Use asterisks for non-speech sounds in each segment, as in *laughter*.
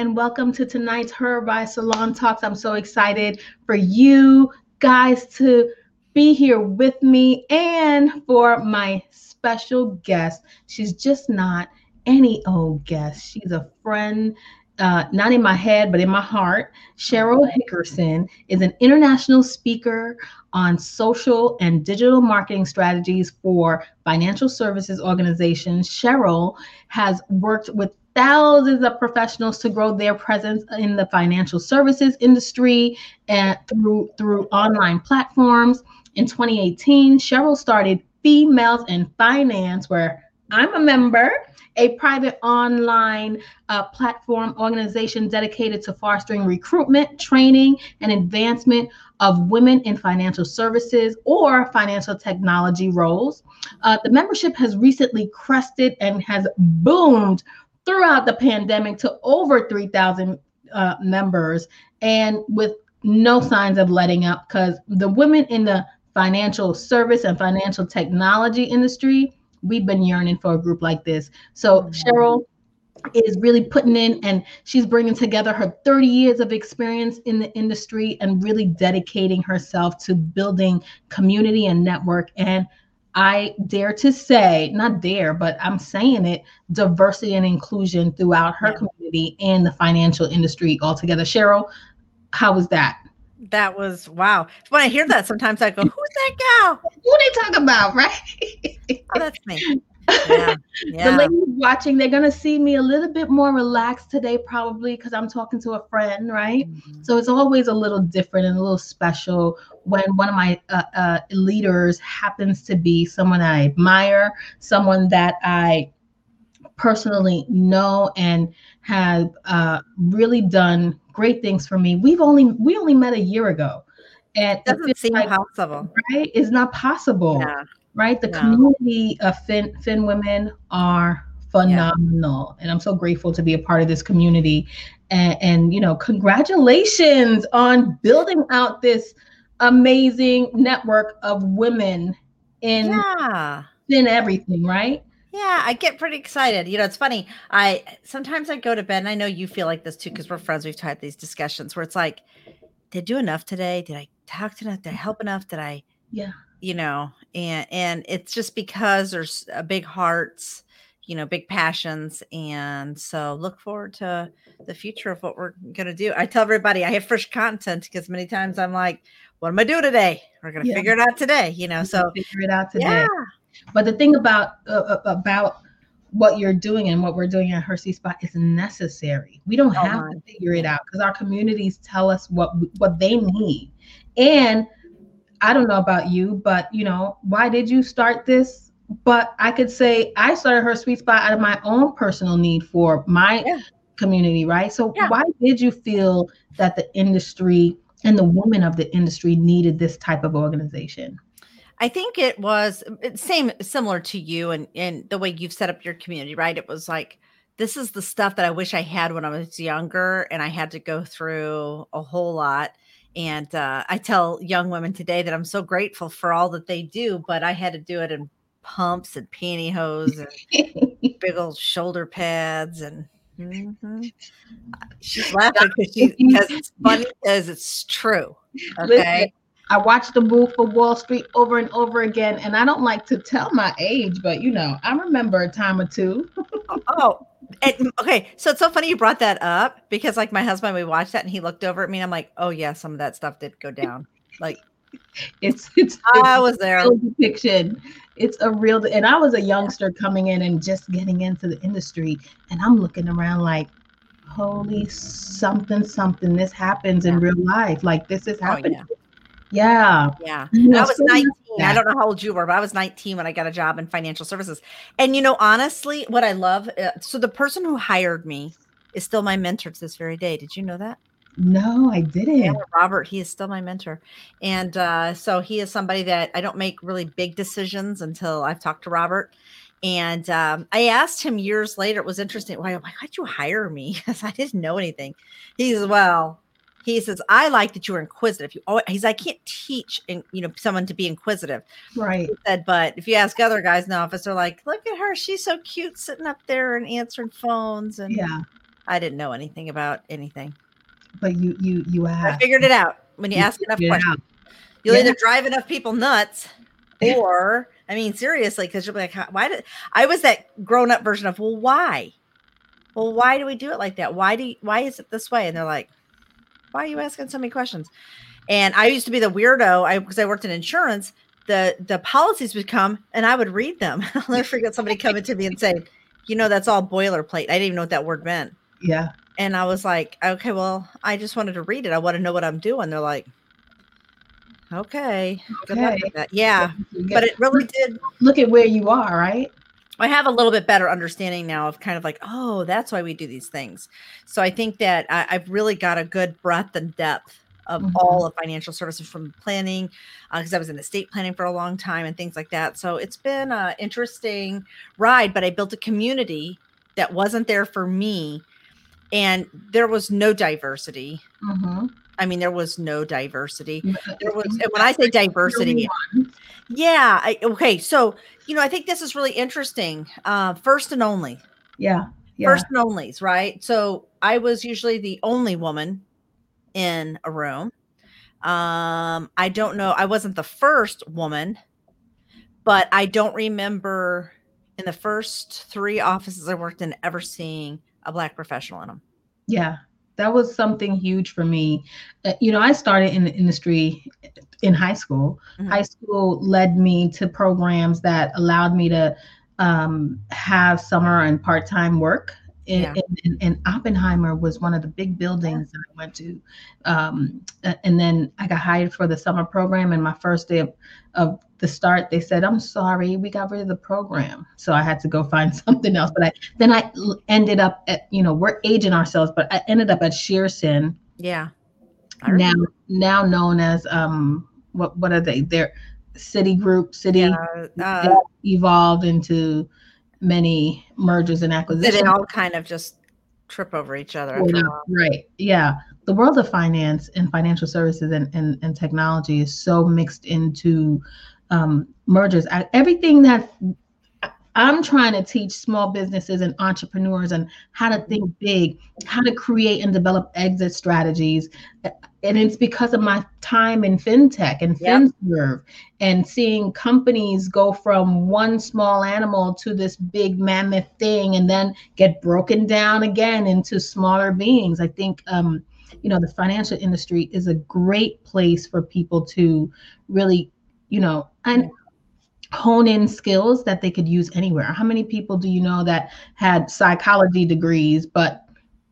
and welcome to tonight's Her by Salon Talks. I'm so excited for you guys to be here with me and for my special guest. She's just not any old guest, she's a friend. Uh, not in my head, but in my heart. Cheryl Hickerson is an international speaker on social and digital marketing strategies for financial services organizations. Cheryl has worked with thousands of professionals to grow their presence in the financial services industry and through through online platforms. In 2018, Cheryl started Females in Finance, where I'm a member, a private online uh, platform organization dedicated to fostering recruitment, training, and advancement of women in financial services or financial technology roles. Uh, the membership has recently crested and has boomed throughout the pandemic to over 3,000 uh, members and with no signs of letting up because the women in the financial service and financial technology industry, we've been yearning for a group like this. So mm-hmm. Cheryl is really putting in and she's bringing together her 30 years of experience in the industry and really dedicating herself to building community and network and I dare to say, not dare, but I'm saying it, diversity and inclusion throughout her yeah. community and the financial industry altogether. Cheryl, how was that? That was wow. When I hear that, sometimes I go, "Who's that gal? Who they talk about?" *laughs* Right? oh, that's me. Yeah, *laughs* yeah. The ladies watching, they're gonna see me a little bit more relaxed today, probably because I'm talking to a friend, right? Mm-hmm. So it's always a little different and a little special when one of my uh, uh, leaders happens to be someone I admire, someone that I personally know and have uh, really done great things for me. We've only we only met a year ago, and it doesn't seem like, possible, right? It's not possible. Yeah right? The yeah. community of Finn, Finn women are phenomenal. Yeah. And I'm so grateful to be a part of this community. And, and, you know, congratulations on building out this amazing network of women in, yeah. in everything, right? Yeah, I get pretty excited. You know, it's funny. I sometimes I go to bed, and I know you feel like this too because we're friends. We've had these discussions where it's like, did I do enough today? Did I talk to enough? Did I help enough? Did I, yeah, you know and and it's just because there's a big hearts you know big passions and so look forward to the future of what we're going to do i tell everybody i have fresh content because many times i'm like what am i doing today we're going to yeah. figure it out today you know so figure it out today yeah. but the thing about uh, uh, about what you're doing and what we're doing at Her Sweet Spot is necessary. We don't oh have my. to figure it out because our communities tell us what what they need, and I don't know about you, but you know, why did you start this? But I could say I started her sweet spot out of my own personal need for my yeah. community, right? So yeah. why did you feel that the industry and the women of the industry needed this type of organization? I think it was uh, same similar to you and and the way you've set up your community, right? It was like this is the stuff that I wish I had when I was younger and I had to go through a whole lot and uh, I tell young women today that I'm so grateful for all that they do, but I had to do it in pumps and pantyhose and *laughs* big old shoulder pads and mm-hmm. she's *laughs* laughing because she *laughs* because it's funny because it's true. Okay. Listen, I watched the Wolf of Wall Street over and over again, and I don't like to tell my age, but you know, I remember a time or two. oh, and, okay, so it's so funny you brought that up because, like, my husband, we watched that and he looked over at me and I'm like, oh yeah, some of that stuff did go down. Like, it's it's, I was there. Depiction. It's a real, and I was a youngster coming in and just getting into the industry, and I'm looking around like, holy something something. This happens in real life. Like this is happening. Oh, yeah. Yeah. I was 19. I don't know how old you were, but I was 19 when I got a job in financial services. And, you know, honestly, what I love uh, so the person who hired me is still my mentor to this very day. Did you know that? No, I didn't. Yeah, Robert, he is still my mentor. And uh, so he is somebody that I don't make really big decisions until I've talked to Robert. And um, I asked him years later, it was interesting. Why, why did you hire me? *laughs* Because I didn't know anything. He's, well, he says i like that you're inquisitive you always, he's like, i can't teach and you know someone to be inquisitive right he said but if you ask other guys in the office they're like look at her she's so cute sitting up there and answering phones and yeah I didn't know anything about anything. But you you you asked. I figured it out when you, you ask enough questions. You'll yeah. either drive enough people nuts *laughs* or I mean seriously, because you'll be like, why did I was that grown up version of well, why? Well, why do we do it like that? Why do you, why is it this way? And they're like, why are you asking so many questions? And I used to be the weirdo. I because I worked in insurance. The the policies would come and I would read them. *laughs* I'll never forget somebody coming to me and saying, you know, that's all boilerplate. I didn't even know what that word meant. Yeah. And I was like, okay, well, I just wanted to read it. I want to know what I'm doing. They're like, okay, okay. Yeah. But it really did. Look at where you are, right? I have a little bit better understanding now of kind of like, oh, that's why we do these things. So I think that I, have really got a good breadth and depth of mm-hmm. all of financial services from planning, because uh, I was in estate planning for a long time and things like that. So it's been an interesting ride, but I built a community that wasn't there for me. And there was no diversity. Mm-hmm. I mean, there was no diversity. There was, and when I say diversity, yeah, I, okay. So, you know, I think this is really interesting. Uh, first and only. Yeah. yeah. First and onlys, right? So I was usually the only woman in a room. Um, I don't know. I wasn't the first woman, but I don't remember in the first three offices I worked in ever seeing a black professional in them. Yeah that was something huge for me. Uh, you know, I started in the industry in high school. Mm-hmm. High school led me to programs that allowed me to um, have summer and part time work. And, yeah. and, and, Oppenheimer was one of the big buildings that I went to. Um, and then I got hired for the summer program. And my first day of, of the start, they said, "I'm sorry, we got rid of the program." So I had to go *laughs* find something else. But I then I ended up at you know we're aging ourselves, but I ended up at Shearson. Yeah. Now now known as um what what are they? They're Citigroup. City yeah, uh, evolved into many mergers and acquisitions. They all kind of just trip over each other. Right. Yeah the world of finance and financial services and, and, and technology is so mixed into um, mergers. I, everything that I'm trying to teach small businesses and entrepreneurs and how to think big, how to create and develop exit strategies. And it's because of my time in fintech and yep. FinServe and seeing companies go from one small animal to this big mammoth thing and then get broken down again into smaller beings. I think um, you know the financial industry is a great place for people to really you know, and hone in skills that they could use anywhere. How many people do you know that had psychology degrees but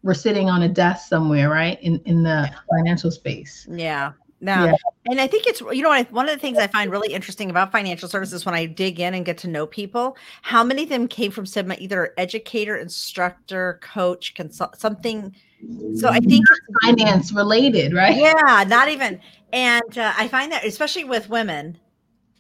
were sitting on a desk somewhere, right? In in the financial space. Yeah. No. Yeah. And I think it's, you know, one of the things I find really interesting about financial services when I dig in and get to know people, how many of them came from some either educator, instructor, coach, consult, something. So I think finance related, right? Yeah, not even. And uh, I find that, especially with women,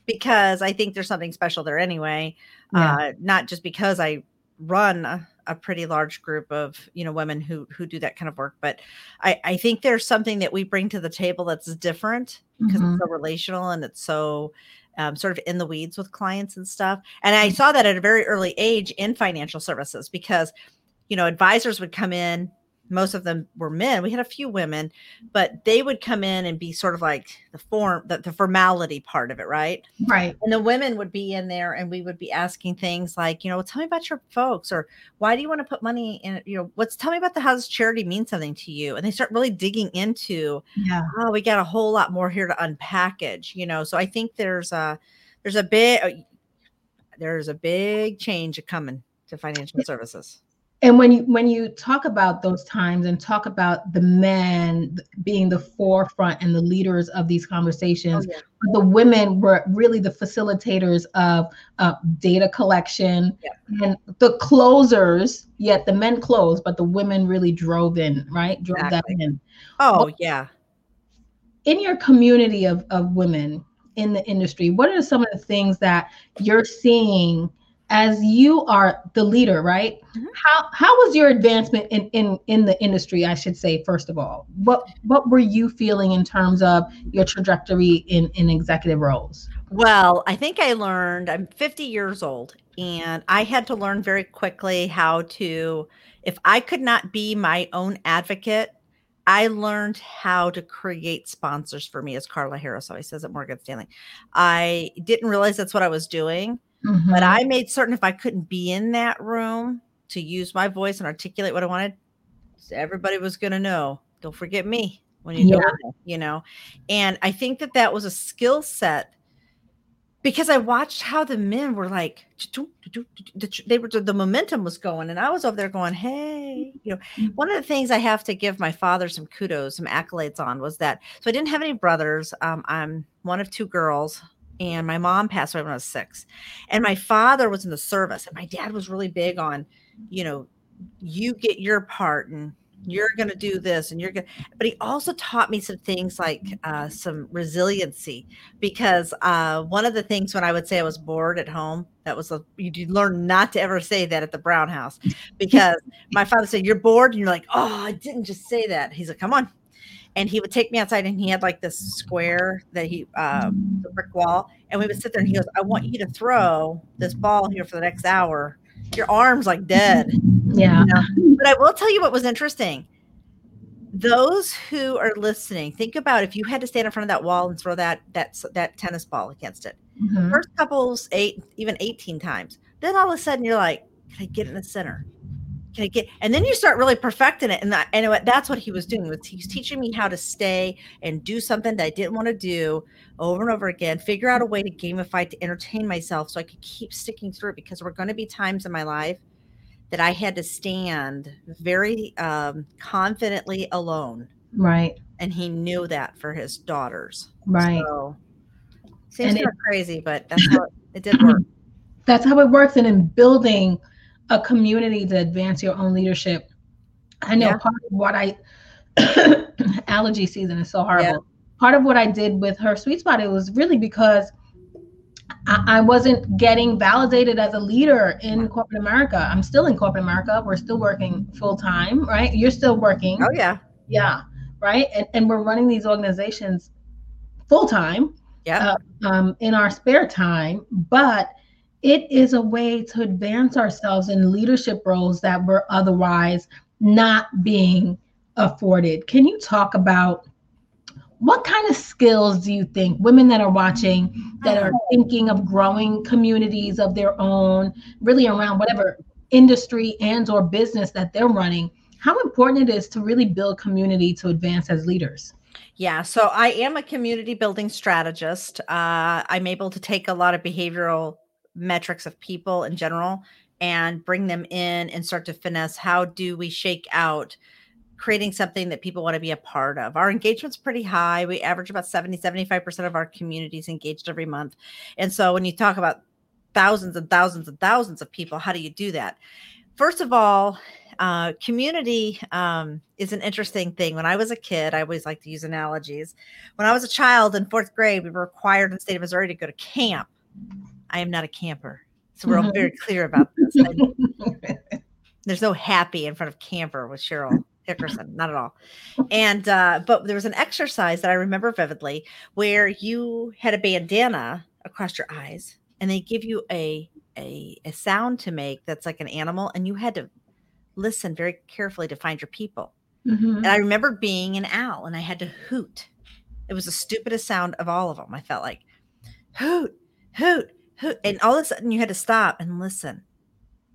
because I think there's something special there anyway. Yeah. Uh, not just because I run a, a, pretty large group of you know women who who do that kind of work, but I I think there's something that we bring to the table that's different because mm-hmm. it's so relational and it's so um, sort of in the weeds with clients and stuff. And I mm-hmm. saw that at a very early age in financial services because you know advisors would come in most of them were men. We had a few women, but they would come in and be sort of like the form, the, the formality part of it, right? Right. And the women would be in there and we would be asking things like, you know, tell me about your folks or why do you want to put money in, you know, what's tell me about the how does charity mean something to you? And they start really digging into, yeah, oh, we got a whole lot more here to unpackage, you know. So I think there's a there's a big there's a big change coming to financial services and when you when you talk about those times and talk about the men being the forefront and the leaders of these conversations oh, yeah. the women were really the facilitators of uh, data collection yeah. and the closers yet the men closed but the women really drove in right drove exactly. that in oh well, yeah in your community of, of women in the industry what are some of the things that you're seeing as you are the leader, right? Mm-hmm. How how was your advancement in, in in the industry? I should say first of all, what what were you feeling in terms of your trajectory in in executive roles? Well, I think I learned. I'm 50 years old, and I had to learn very quickly how to if I could not be my own advocate, I learned how to create sponsors for me, as Carla Harris always says at Morgan Stanley. I didn't realize that's what I was doing, mm-hmm. but I made certain if I couldn't be in that room to use my voice and articulate what I wanted, everybody was going to know. Don't forget me when you yeah. it, you know. And I think that that was a skill set because I watched how the men were like, they were the momentum was going, and I was over there going, "Hey, you know." Mm. One of the things I have to give my father some kudos, some accolades on was that. So I didn't have any brothers. Um, I'm one of two girls, and my mom passed away when I was six, and my father was in the service, and my dad was really big on, you know, you get your part and you're going to do this and you're going to but he also taught me some things like uh, some resiliency because uh, one of the things when i would say i was bored at home that was a you learn not to ever say that at the brown house because *laughs* my father said you're bored and you're like oh i didn't just say that. He's like come on and he would take me outside and he had like this square that he um, the brick wall and we would sit there and he goes i want you to throw this ball here for the next hour your arms like dead. Yeah. You know? But I will tell you what was interesting. Those who are listening, think about if you had to stand in front of that wall and throw that that that tennis ball against it. Mm-hmm. First couples eight, even 18 times. Then all of a sudden you're like, can I get in the center? Can I get? And then you start really perfecting it. And that, and that's what he was doing. Was he's teaching me how to stay and do something that I didn't want to do over and over again. Figure out a way to gamify to entertain myself, so I could keep sticking through it. Because there were going to be times in my life that I had to stand very um, confidently alone. Right. And he knew that for his daughters. Right. So, seems kind of crazy, but that's how it, it did work. *clears throat* That's how it works. And in building a community to advance your own leadership. I know yeah. part of what I *coughs* allergy season is so horrible. Yeah. Part of what I did with her sweet spot it was really because I, I wasn't getting validated as a leader in corporate America. I'm still in corporate America. We're still working full time, right? You're still working. Oh yeah. Yeah. Right. And and we're running these organizations full time. Yeah. Uh, um, in our spare time, but it is a way to advance ourselves in leadership roles that were otherwise not being afforded. Can you talk about what kind of skills do you think women that are watching that are thinking of growing communities of their own really around whatever industry and or business that they're running how important it is to really build community to advance as leaders yeah, so I am a community building strategist. Uh, I'm able to take a lot of behavioral metrics of people in general and bring them in and start to finesse how do we shake out creating something that people want to be a part of. Our engagement's pretty high. We average about 70, 75% of our communities engaged every month. And so when you talk about thousands and thousands and thousands of people, how do you do that? First of all, uh, community um, is an interesting thing. When I was a kid, I always like to use analogies. When I was a child in fourth grade, we were required in the state of Missouri to go to camp I am not a camper. So we're all *laughs* very clear about this. *laughs* there's no happy in front of camper with Cheryl Hickerson, not at all. And uh, but there was an exercise that I remember vividly where you had a bandana across your eyes, and they give you a a, a sound to make that's like an animal, and you had to listen very carefully to find your people. Mm-hmm. And I remember being an owl, and I had to hoot. It was the stupidest sound of all of them. I felt like hoot, hoot, hoot. And all of a sudden you had to stop and listen.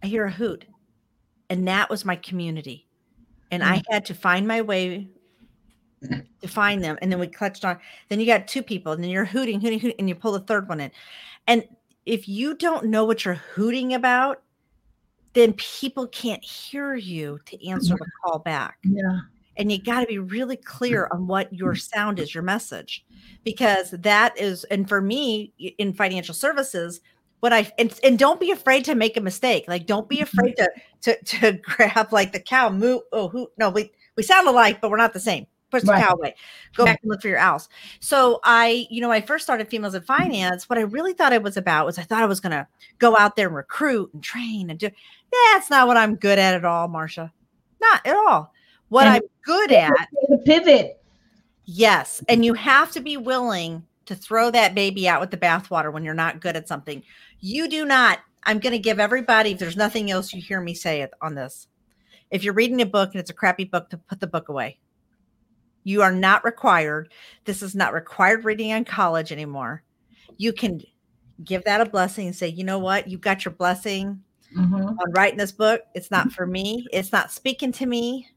I hear a hoot. And that was my community. And mm-hmm. I mm. had to find my way to find them. And then we clutched on. Then you got two people, and then you're hooting, hooting, hooting, and you pull the third one in. And if you don't know what you're hooting about, then people can't hear you to answer the call back. Yeah and you got to be really mm. clear on what your mm. sound is your message. Because that is and for me in financial services what i and, and don't be afraid to make a mistake. Like don't be mm-hmm. afraid to to, to *laughs* grab like the cow moo oh who no we we sound alike but we're not the same. Push the right. cow away. Go back and look for your owls. So i you know i first started females in mm-hmm. finance what i really thought it was about was i thought i was going to go out there and recruit and train and do that's not what i'm good at at all marcia. Not at all what and I'm good at. The Pivot. Yes. And you have to be willing to throw that baby out with the bathwater when you're not good at something. You do not. I'm going to give everybody, if there's nothing else you hear me say it on this, if you're reading a book and it's a crappy book, to put the book away. You are not required. This is not required reading in college anymore. You can give that a blessing and say, you know what, You've got your blessing mm-hmm. on writing this book. It's not for me. It's not speaking to me,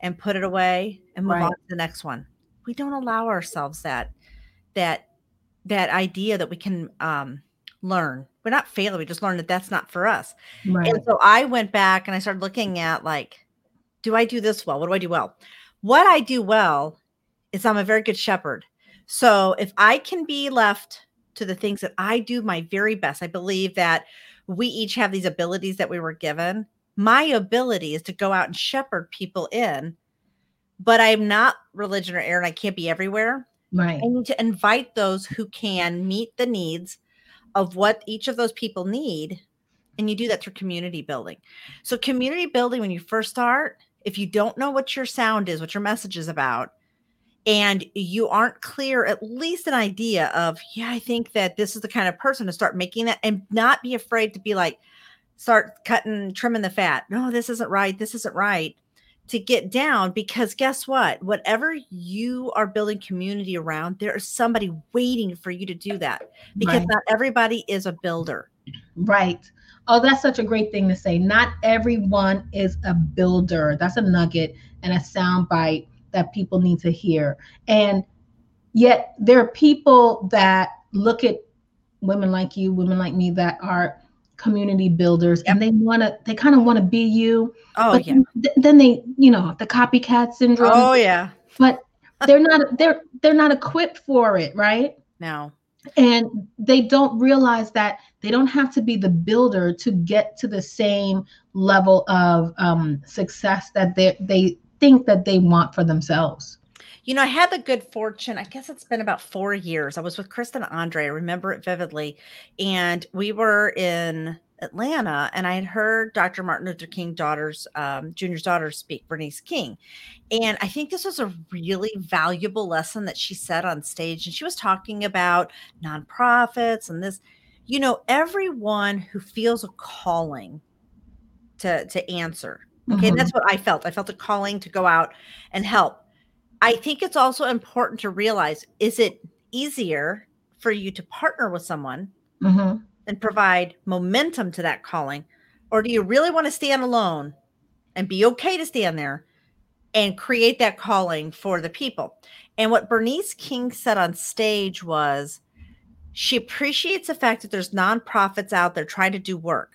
and put it away and move right. on to the next one. We don't allow ourselves that that that idea that we can um, learn. We're not failing. We just learn that that's not for us. Right. And so I went back and I started looking at like, do I do this well? What do I do well? What I do well is I'm a very good shepherd. So if I can be left to the things that I do my very best, I believe that we each have these abilities that we were given. My ability is to go out and shepherd people in, but I'm not religion or air and I can't be everywhere. Right. I need to invite those who can meet the needs of what each of those people need. And you do that through community building. So, community building, when you first start, if you don't know what your sound is, what your message is about, and you aren't clear, at least an idea of, yeah, I think that this is the kind of person to start making that and not be afraid to be like, start cutting, trimming the fat. No, this isn't right. This isn't right. To get down, because guess what? Whatever you are building community around, there is somebody waiting for you to do that because right. not everybody is a builder. Right. Oh, that's such a great thing to say. Not everyone is a builder. That's a nugget and a sound bite that people need to hear. And yet there are people that look at women like you, women like me that are community builders yep. and they want to they kind of want to be you. Oh yeah. th- then they you know the copycat syndrome. Oh yeah. But they're not they're they're not equipped for it right? No. And they don't realize that they don't have to be the builder to get to the same level of um, success that they they think that they want for themselves. You know, I had the good fortune, I guess it's been about four years. I was with Kristen Andre, I remember it vividly. And we were in Atlanta, and I had heard Dr. Martin Luther King daughter's um, junior's daughter speak, Bernice King. And I think this was a really valuable lesson that she said on stage. And she was talking about nonprofits and this, you know, everyone who feels a calling to to answer Okay. Mm-hmm. That's what I felt. I felt a calling to go out and help. I think it's also important to realize is it easier for you to partner with someone mm-hmm. and provide momentum to that calling? Or do you really want to stand alone and be okay to stand there and create that calling for the people? And what Bernice King said on stage was she appreciates the fact that there's nonprofits out there trying to do work.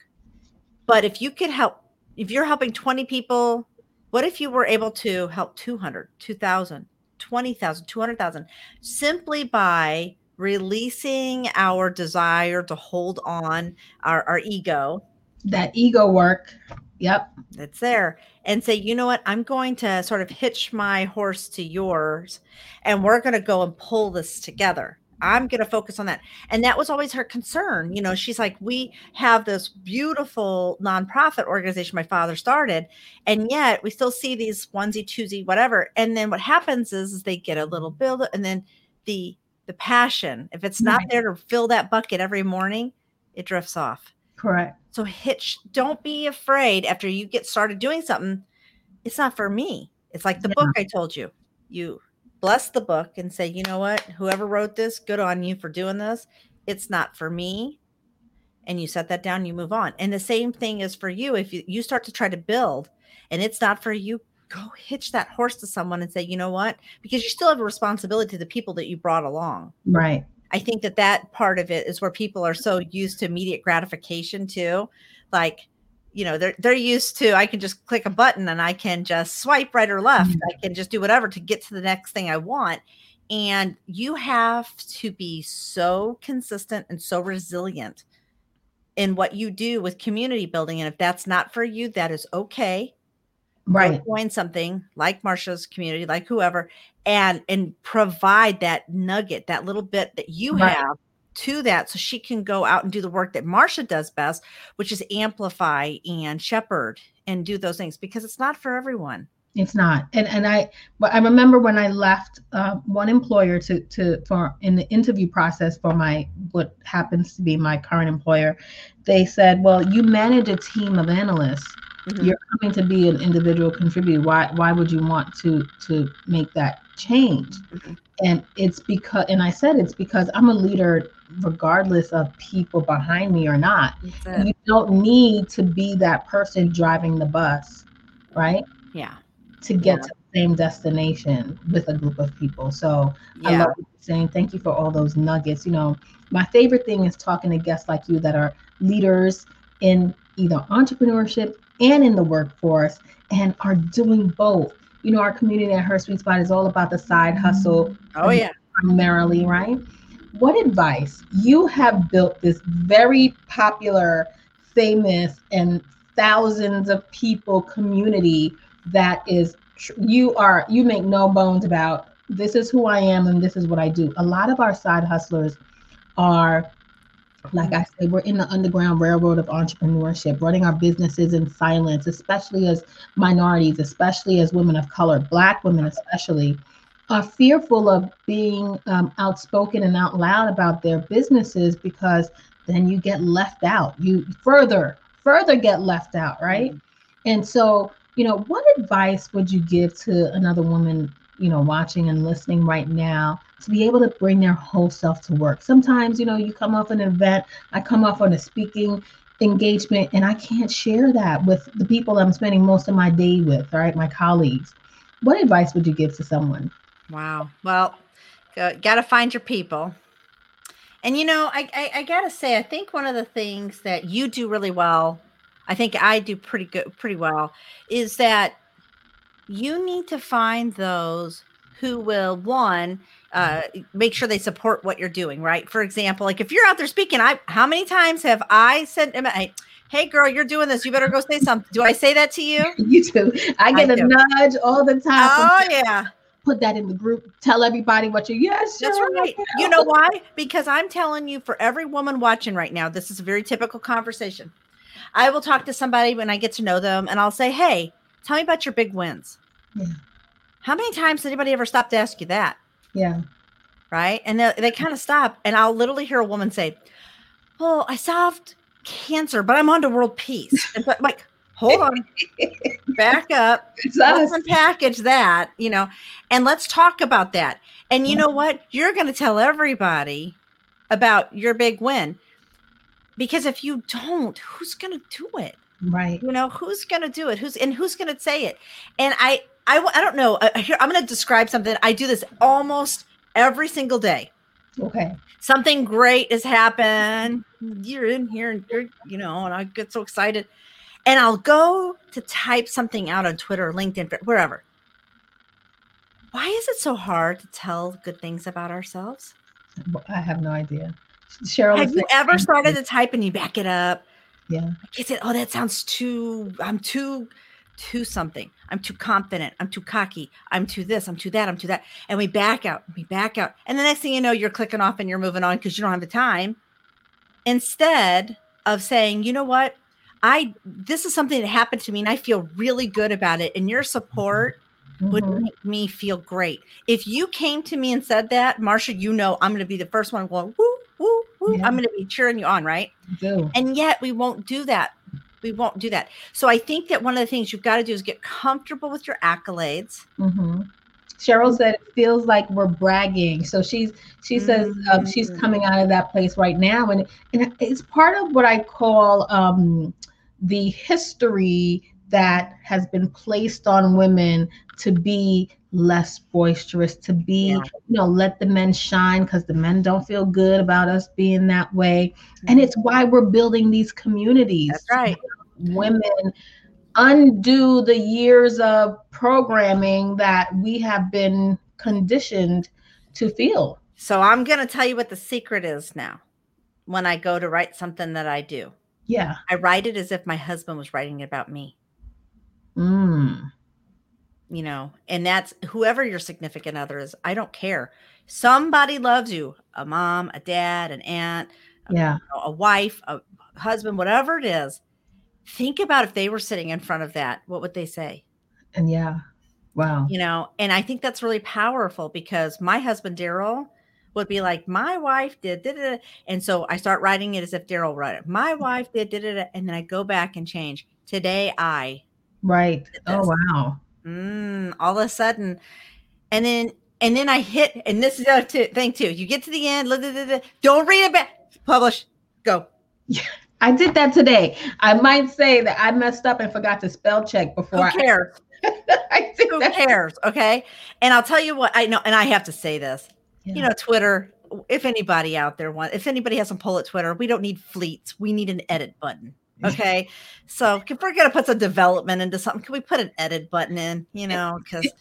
But if you could help if you're helping 20 people, what if you were able to help 200, 2,000, 20,000, 200,000 simply by releasing our desire to hold on our, our ego? That ego work. Yep. It's there. And say, you know what? I'm going to sort of hitch my horse to yours and we're going to go and pull this together. I'm going to focus on that. And that was always her concern. You know, she's like, we have this beautiful nonprofit organization my father started, and yet we still see these onesie, twosie, whatever. And then what happens is, is they get a little build, and then the the passion, if it's not there to fill that bucket every morning, it drifts off. Correct. So hitch, don't be afraid after you get started doing something. It's not for me. It's like the yeah. book I told you. You bless the book and say, you know what, whoever wrote this, good on you for doing this. It's not for me. And you set that down, you move on. And the same thing is for you. If you, you start to try to build and it's not for you, go *laughs* hitch that horse to someone and say, you know what? Because you still have a responsibility to the people that you brought along. Right. I think that that part of it is where people are so used to immediate gratification too. Like, you know they're they're used to i can just click a button and i can just swipe right or left. Mm-hmm. i can just do whatever to get to the next thing i want. And you have to be so consistent and so resilient in what you do with community building. And if that's not for you that is okay. Right. join something like marsha's community like whoever and and provide that nugget that little bit that you right. have to that so she can go out and do the work that Marsha does best, which is amplify and shepherd and do those things because it's not for everyone. It's not. And and I I remember when I left uh, one employer to to for in the interview process for my what happens to be my current employer, they said, "Well, you manage a team of analysts. Mm-hmm. You're coming to be an individual contributor. Why why would you want to to make that change? Mm-hmm. And it's because and I said it's because I'm a leader regardless of people behind me or not. You don't need to be that person driving the bus, right? Yeah. To get yeah. to the same destination with a group of people. So yeah. I love saying. Thank you for all those nuggets. You know, my favorite thing is talking to guests like you that are leaders in either entrepreneurship and in the workforce and are doing both. You know, our community at Her Sweet Spot is all about the side hustle. Oh, yeah. Primarily, right? What advice? You have built this very popular, famous, and thousands of people community that is you are you make no bones about this is who I am and this is what I do. A lot of our side hustlers are like I said, we're in the underground railroad of entrepreneurship, running our businesses in silence, especially as minorities, especially as women of color, Black women especially, are fearful of being um, outspoken and out loud about their businesses because then you get left out. You further, further get left out, right? Mm-hmm. And so, you know, what advice would you give to another woman, you know, watching and listening right now to be able to bring their whole self to work. Sometimes, you know, you come off an event, I come off on a speaking engagement, and I can't share that with the people I'm spending most of my day with, right? My colleagues. What advice would you give to someone? Wow. Well, got to find your people. And you know, I, I, I gotta say, I think one of the things that you do really well, I think I do pretty good, pretty well, is that you need to find those who will one uh, make sure they support what you're doing, right? For example, like if you're out there speaking, I how many times have I sent hey girl, you're doing this, you better go say something. Do I say that to you? *laughs* You do. I get I a do. nudge all the time. Oh yeah. Put that in the group. Tell everybody what you yes. That's right. You know why? Because I'm telling you, for every woman watching right now, this is a very typical conversation. I will talk to somebody when I get to know them, and I'll say, "Hey, tell me about your big wins." Yeah. How many times did anybody ever stop to ask you that? Yeah. Right. And they, they kind of stop. And I'll literally hear a woman say, Oh, I solved cancer, but I'm on to world peace. And but like, hold on, *laughs* back up. Let's unpackage that, you know, and let's talk about that. And you know what? You're going to tell everybody about your big win because if you don't, who's going to do it? Right. You know, who's going to do it? Who's and who's going to say it? And I, I, I don't know. Uh, here, I'm going to describe something. I do this almost every single day. Okay. Something great has happened. You're in here and you're, you know, and I get so excited. And I'll go to type something out on Twitter, or LinkedIn, wherever. Why is it so hard to tell good things about ourselves? I have no idea. Cheryl, have you ever started to type and you back it up? Yeah. I said, oh, that sounds too, I'm too too something. I'm too confident. I'm too cocky. I'm too this. I'm too that. I'm too that. And we back out. We back out. And the next thing you know, you're clicking off and you're moving on because you don't have the time. Instead of saying, you know what? I this is something that happened to me and I feel really good about it. And your support mm-hmm. would make me feel great. If you came to me and said that, Marsha, you know I'm gonna be the first one going, woo, woo, woo. Yeah. I'm gonna be cheering you on, right? And yet we won't do that we won't do that. So I think that one of the things you've got to do is get comfortable with your accolades. Mm-hmm. Cheryl said it feels like we're bragging. So she's she says mm-hmm. um, she's mm. coming out of that place right now, and and it's part of what I call um, the history that has been placed on women to be less boisterous, to be, yeah. you know, let the men shine because the men don't feel good about us being that way. Mm-hmm. And it's why we're building these communities. That's right. Women undo the years of programming that we have been conditioned to feel. So I'm going to tell you what the secret is now when I go to write something that I do. Yeah. I write it as if my husband was writing it about me. Mm you know, and that's whoever your significant other is. I don't care. Somebody loves you a mom, a dad, an aunt, yeah, a, a wife, a husband, whatever it is. Think about if they were sitting in front of that, what would they say? And yeah, wow. You know, and I think that's really powerful because my husband, Daryl, would be like, My wife did, did, and so I start writing it as if Daryl wrote it. My wife did, did, and then I go back and change today I. Right. Oh wow. Mm, all of a sudden, and then and then I hit, and this is the other thing too. You get to the end, don't read it back. Publish. Go. Yeah. *laughs* I did that today. I might say that I messed up and forgot to spell check before. Who cares? *laughs* I, Who that. cares? Okay. And I'll tell you what I know, and I have to say this. Yeah. You know, Twitter. If anybody out there wants, if anybody has some pull at Twitter, we don't need fleets. We need an edit button. *laughs* Okay. so if we're gonna put some development into something, can we put an edit button in? You know, because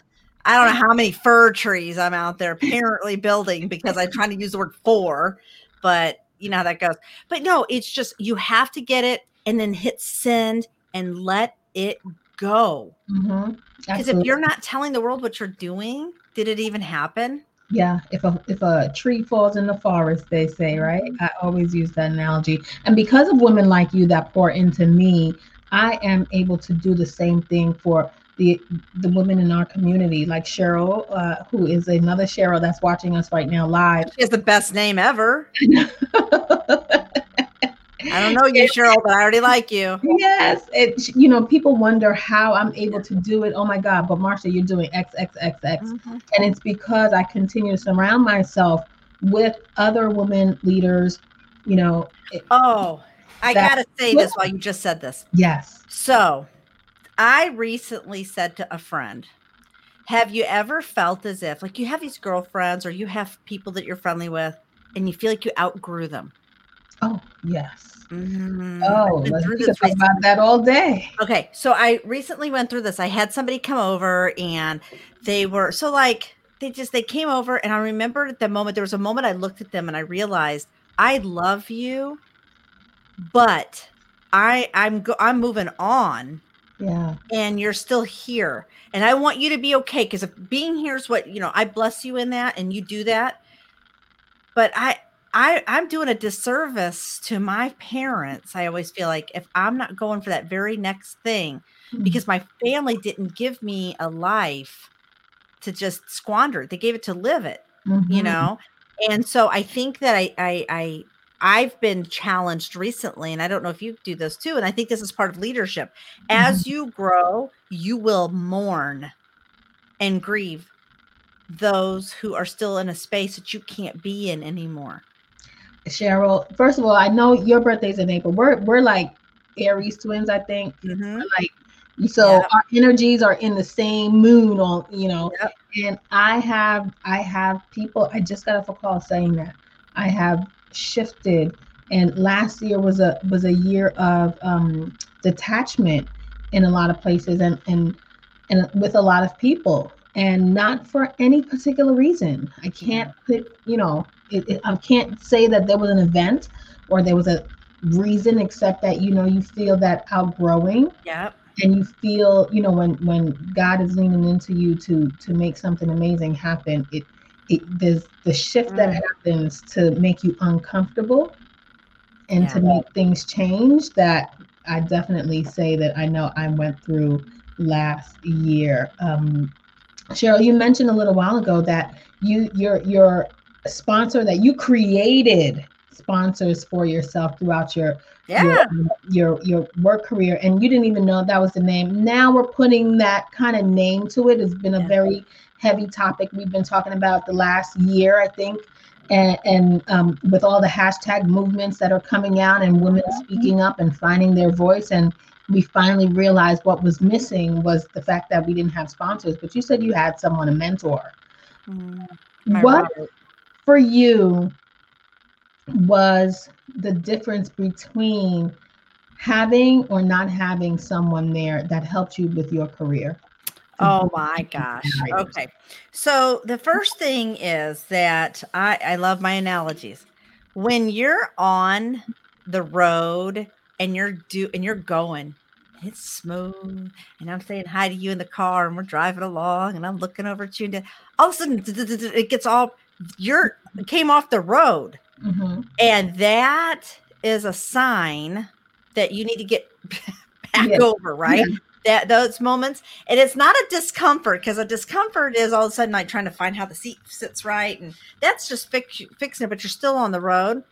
I don't know how many fir trees I'm out there apparently building because I'm trying to use the word for, but you know how that goes. But no, it's just you have to get it and then hit send and let it go. Because mm-hmm. if you're not telling the world what you're doing, did it even happen? Yeah, if a if a tree falls in the forest, they say, right? Mm-hmm. I always use that analogy. And because of women like you that pour into me, I am able to do the same thing for the the women in our community, like Cheryl, uh, who is another Cheryl that's watching us right now live. She has the best name ever. *laughs* I don't know you, Cheryl, but I already like you. Yes. It, you know, people wonder how I'm able to do it. Oh my God, but Marsha, you're doing X, X, X, X. Mm-hmm. And it's because I continue to surround myself with other women leaders, you know. Oh, I got to say this while you just said this. Yes. So I recently said to a friend, have you ever felt as if like you have these girlfriends or you have people that you're friendly with and you feel like you outgrew them? Oh, yes. Mm-hmm. Oh, let's talk about that all day. Okay, so I recently went through this. I had somebody come over, and they were so like they just they came over, and I remember at the moment there was a moment I looked at them and I realized I love you, but I I'm go, I'm moving on. Yeah, and you're still here, and I want you to be okay because if being here is what you know, I bless you in that, and you do that. But I I, I'm doing a disservice to my parents. I always feel like if I'm not going for that very next thing, mm-hmm. because my family didn't give me a life to just squander, it. they gave it to live it, mm-hmm. you know? And so I think that I, I, I, I've been challenged recently, and I don't know if you do this too. And I think this is part of leadership. As mm-hmm. you grow, you will mourn and grieve those who are still in a space that you can't be in anymore. Cheryl, first of all, I know your birthday's in April. We're we're like Aries twins, I think. Mm-hmm. Like so our energies are in the same moon on, you know. Yep. And I have I have people, I just got off a call saying that I have shifted and last year was a was a year of um detachment in a lot of places and and and with a lot of people and not for any particular reason. I can't put, you know, it, it, I can't say that there was an event or there was a reason except that you know you feel that outgrowing. Yep. And you feel, you know, when when God is leaning into you to to make something amazing happen, it it there's the shift mm. that happens to make you uncomfortable and yeah. to make things change that I definitely say that I know I went through last year. Um, Cheryl, you mentioned a little while ago that you your your sponsor that you created sponsors for yourself throughout your yeah. your, your your work career and you didn't even know that was the name now we're putting that kind of name to it it's been a yeah. very heavy topic we've been talking about the last year i think and, and um, with all the hashtag movements that are coming out and women mm-hmm. speaking up and finding their voice and we finally realized what was missing was the fact that we didn't have sponsors but you said you had someone a mentor mm, what for you was the difference between having or not having someone there that helped you with your career? Oh my gosh. Okay. So the first thing is that I, I love my analogies. When you're on the road and you're do and you're going, it's smooth. And I'm saying hi to you in the car and we're driving along and I'm looking over at you and all of a sudden it gets all you're came off the road. Mm-hmm. And that is a sign that you need to get *laughs* back yeah. over, right? Yeah. That those moments, and it's not a discomfort because a discomfort is all of a sudden like trying to find how the seat sits right, and that's just fix, fixing it. But you're still on the road.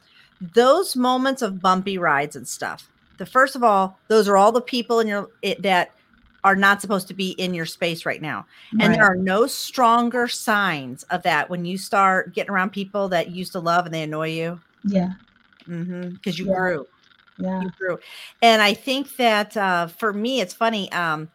Those moments of bumpy rides and stuff, the first of all, those are all the people in your it, that are not supposed to be in your space right now. And Right. there are no stronger signs of that when you start getting around people that you used to love and they annoy you Yeah. because you Yeah. grew Yeah. you grew. And I think that uh, for me, it's funny. Um,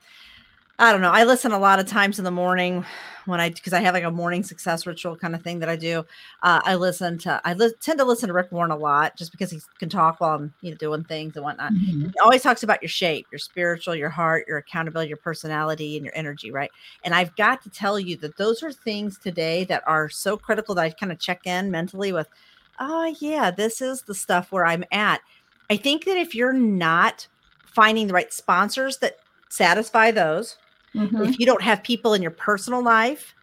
I don't know. I listen a lot of times in the morning when I because I have like a morning success ritual kind of thing that I do. Uh, I listen to I li- tend to listen to Rick Warren a lot just because he can talk while I'm you know doing things and whatnot. Mhm. He always talks about your shape, your spiritual, your heart, your accountability, your personality, and your energy, right? And I've got to tell you that those are things today that are so critical that I kind of check in mentally with, oh, yeah, this is the stuff where I'm at. I think that if you're not finding the right sponsors that satisfy those, Mhm. if you don't have people in your personal life,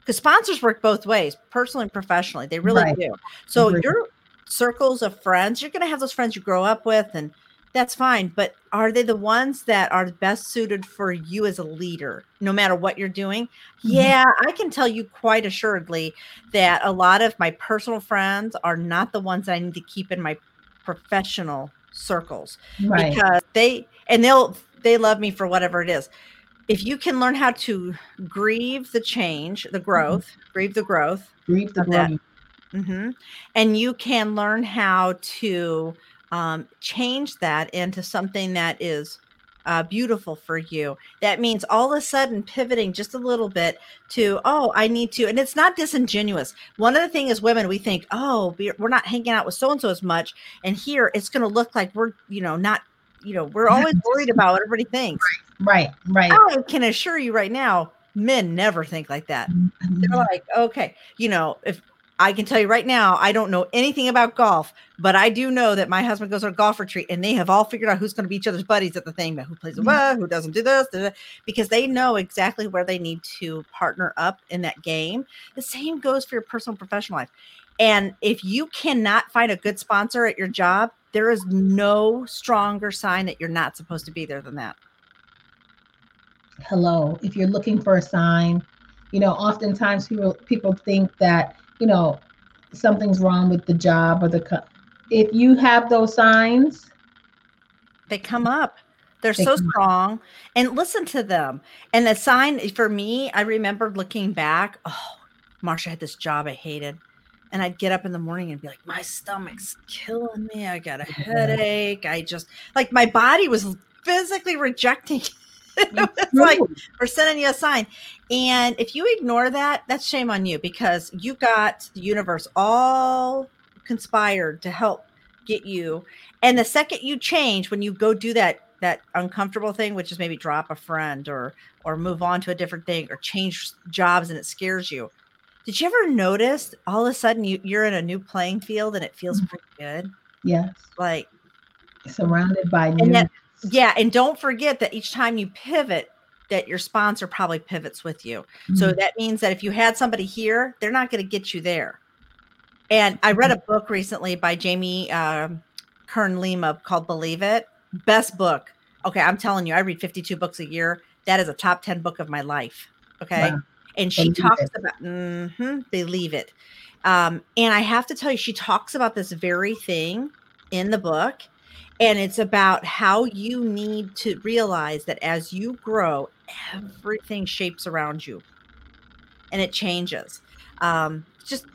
because sponsors work both ways, personally and professionally, they really Right. do. So your circles of friends, you're going to have those friends you grow up with, and that's fine. But are they the ones that are best suited for you as a leader, no matter what you're doing? Mhm. Yeah, I can tell you quite assuredly that a lot of my personal friends are not the ones that I need to keep in my professional circles Right. because they and they'll they love me for whatever it is if you can learn how to grieve the change the growth grieve the growth Grieve the growth. mhm, and you can learn how to um, change that into something that is uh, beautiful for you. That means all of a sudden pivoting just a little bit to oh i need to and it's not disingenuous. One of the things is women we think oh we're not hanging out with so and so as much and here it's going to look like we're you know not you know we're always worried *laughs* about what everybody thinks Right. Right. i can assure you right now men never think like that Mhm. they're like okay you know if i can tell you right now i don't know anything about golf but i do know that my husband goes on a golf retreat and they have all figured out who's going to be each other's buddies at the thing but who plays the what who doesn't do this da- da, because they know exactly where they need to partner up in that game the same goes for your personal professional life and if you cannot find a good sponsor at your job there is no stronger sign that you're not supposed to be there than that. Hello. If you're looking for a sign you know oftentimes people people think that you know something's wrong with the job or the co- if you have those signs they come up. They're They so come up. strong. And listen to them. And the sign for me i remember looking back oh marsha had this job i hated and i'd get up in the morning and be like my stomach's killing me i got a headache i just like my body was physically rejecting *laughs* it's like or sending you a sign. And if you ignore that, that's shame on you because you got the universe all conspired to help get you. And the second you change, when you go do that that uncomfortable thing, which is maybe drop a friend or or move on to a different thing or change jobs and it scares you. Did you ever notice all of a sudden you, you're in a new playing field and it feels pretty good? yes Like surrounded by new that yeah, and don't forget that each time you pivot, that your sponsor probably pivots with you. So Mhm. that means that if you had somebody here, they're not going to get you there. And I read a book recently by Jamie um, Kern Lima called Believe It. Best book. Okay, I'm telling you, I read 52 books a year. That is a top 10 book of my life. Okay. Wow. And she Believe talks it. about, mhm, believe it. Um, and I have to tell you, she talks about this very thing in the book. And it's about how you need to realize that as you grow, everything shapes around you and it changes. Um, just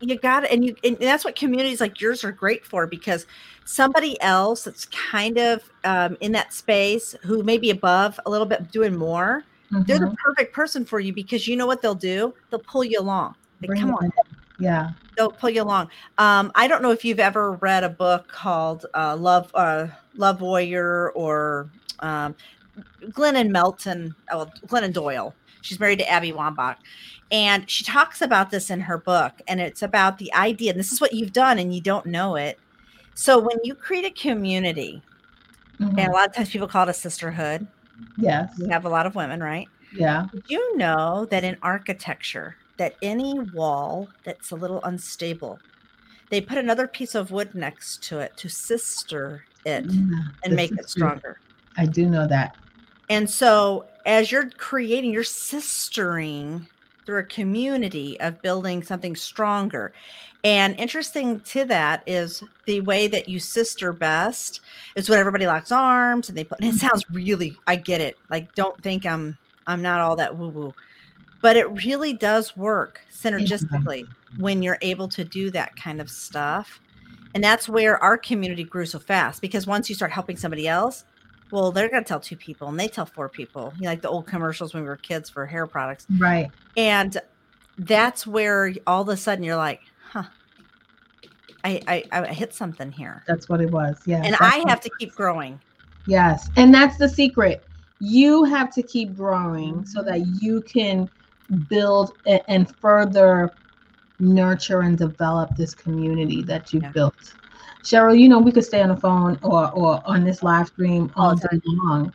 you got it, and you and that's what communities like yours are great for because somebody else that's kind of um, in that space who may be above a little bit doing more, they're Mhm. the perfect person for you because you know what they'll do? They'll pull you along. Like, Bring come on, yeah they'll pull you along. Um, I don't know if you've ever read a book called uh, Love uh, Love Warrior or um, Glennon Melton, oh, Glennon Doyle. She's married to Abby Wambach. And she talks about this in her book. And it's about the idea, and this is what you've done, and you don't know it. So when you create a community, Mhm. and a lot of times people call it a sisterhood, yes We have a lot of women, right? yeah Did you know that in architecture, that any wall that's a little unstable, they put another piece of wood next to it to sister it Yeah, and make it true. stronger. i do know that And so as you're creating, you're sistering through a community of building something stronger. And interesting to that is the way that you sister best is when everybody locks arms and they put. And it sounds really, I get it. Like, don't think I'm I'm not all that woo woo, but it really does work synergistically when you're able to do that kind of stuff. And that's where our community grew so fast because once you start helping somebody else, well, they're going to tell two people and they tell four people, you know, like the old commercials when we were kids for hair products. Right. And that's where all of a sudden you're like, huh, I, I, I hit something here. That's what it was. Yeah. And I have to keep growing. Yes. And that's the secret. You have to keep growing so that mm-hmm. you can build and further nurture and develop this community that you've yeah. built. Cheryl, you know, we could stay on the phone or, or on this live stream all day long,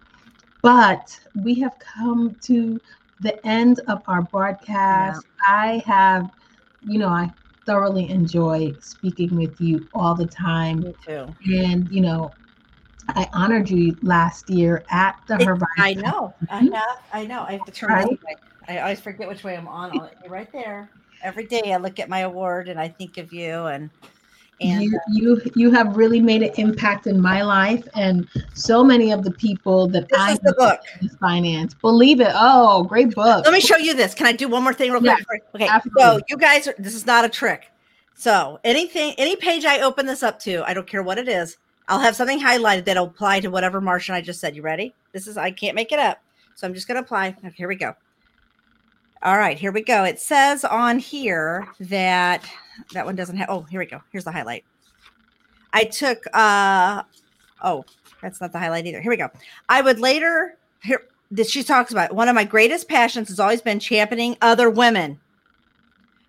but we have come to the end of our broadcast. Yeah. I have, you know, I thoroughly enjoy speaking with you all the time. Me too. And, you know, I honored you last year at the Horizon. I know. I have. Mm-hmm. I know. I have to turn right? I always forget which way I'm on. You're right there. Every day I look at my award and I think of you and and you, uh, you you have really made an impact in my life and so many of the people that this I is the book finance. Believe it. Oh, great book. Let me show you this. Can I do one more thing real quick? okay. Absolutely. So you guys are this is not a trick. So anything, any page I open this up to, I don't care what it is, I'll have something highlighted that'll apply to whatever Martian I just said. You ready? This is I can't make it up. So I'm just gonna apply. Okay, here we go. All right, here we go. It says on here that that one doesn't have. Oh, here we go. Here's the highlight. I took. uh Oh, that's not the highlight either. Here we go. I would later. Here, this she talks about. One of my greatest passions has always been championing other women.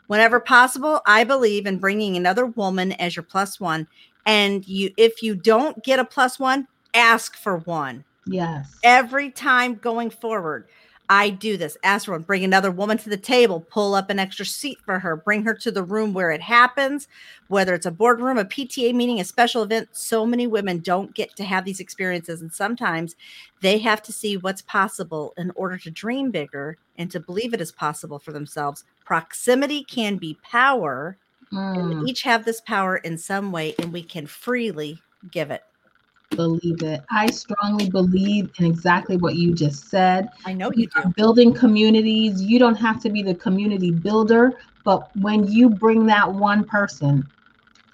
Whenever possible, I believe in bringing another woman as your plus one. And you, if you don't get a plus one, ask for one. Yes. Every time going forward. I do this. Ask for one. Bring another woman to the table. Pull up an extra seat for her. Bring her to the room where it happens, whether it's a boardroom, a PTA meeting, a special event. So many women don't get to have these experiences. And sometimes they have to see what's possible in order to dream bigger and to believe it is possible for themselves. Proximity can be power. Mm. And we mm. each have this power in some way, and we can freely give it believe it. I strongly believe in exactly what you just said. I know you do. Building communities, you don't have to be the community builder, but when you bring that one person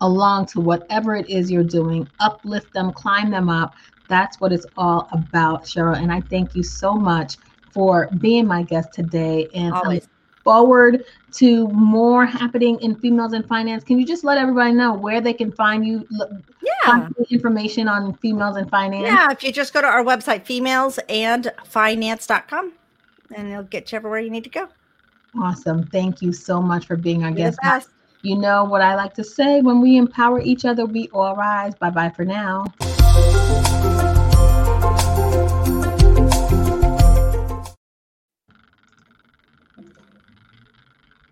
along to whatever it is you're doing, uplift them, climb them up, that's what it's all about, Cheryl. And I thank you so much for being my guest today. And Always forward to more happening in females in finance. Can you just let everybody know where they can find you? Yeah. information on females in finance. Yeah. If you just go to our website, femalesandfinance.com, and it'll get you everywhere you need to go. Awesome. Thank you so much for being our You're guest. You know what I like to say when we empower each other, we all rise. Bye bye for now.